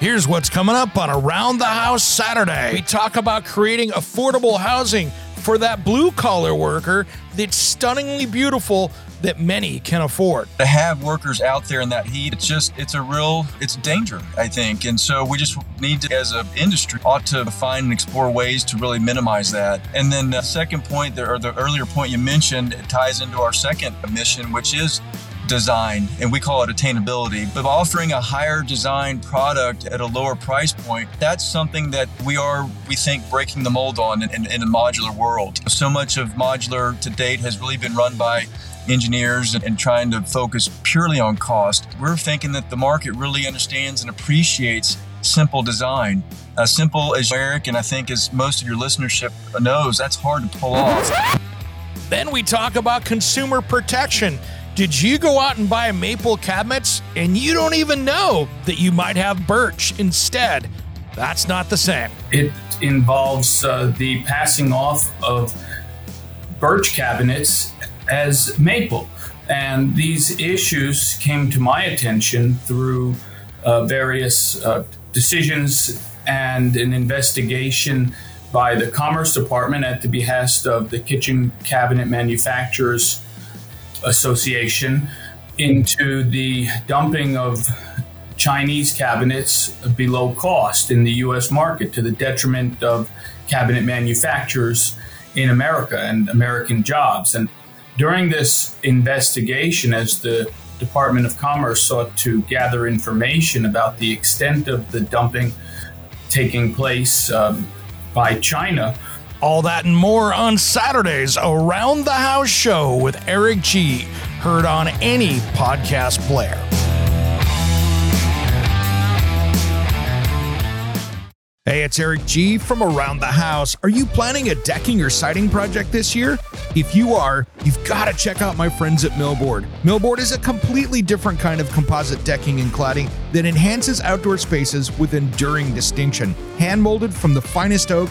Here's what's coming up on Around the House Saturday. We talk about creating affordable housing for that blue collar worker that's stunningly beautiful that many can afford. To have workers out there in that heat, it's just, it's a real, it's danger, I think. And so we just need to, as an industry, ought to find and explore ways to really minimize that. And then the second point, or the earlier point you mentioned, it ties into our second mission, which is design, and we call it attainability. But offering a higher design product at a lower price point, that's something that we are, we think, breaking the mold on in, in, in a modular world. So much of modular to date has really been run by engineers and, trying to focus purely on cost. We're thinking that the market really understands and appreciates simple design. As simple as Eric and I think as most of your listenership knows, that's hard to pull off. Then we talk about consumer protection. Did you go out and buy maple cabinets and you don't even know that you might have birch instead? That's not the same. It involves uh, the passing off of birch cabinets as maple. And these issues came to my attention through uh, various uh, decisions and an investigation by the Commerce Department at the behest of the Kitchen Cabinet Manufacturers Association into the dumping of Chinese cabinets below cost in the US market to the detriment of cabinet manufacturers in America and American jobs. And during this investigation, as the Department of Commerce sought to gather information about the extent of the dumping taking place um, by China, all that and more on Saturdays Around the House Show with Eric G. Heard on any podcast player. Hey, it's Eric G from Around the House. Are you planning a decking or siding project this year? If you are, you've got to check out my friends at Millboard. Millboard is a completely different kind of composite decking and cladding that enhances outdoor spaces with enduring distinction. Hand molded from the finest oak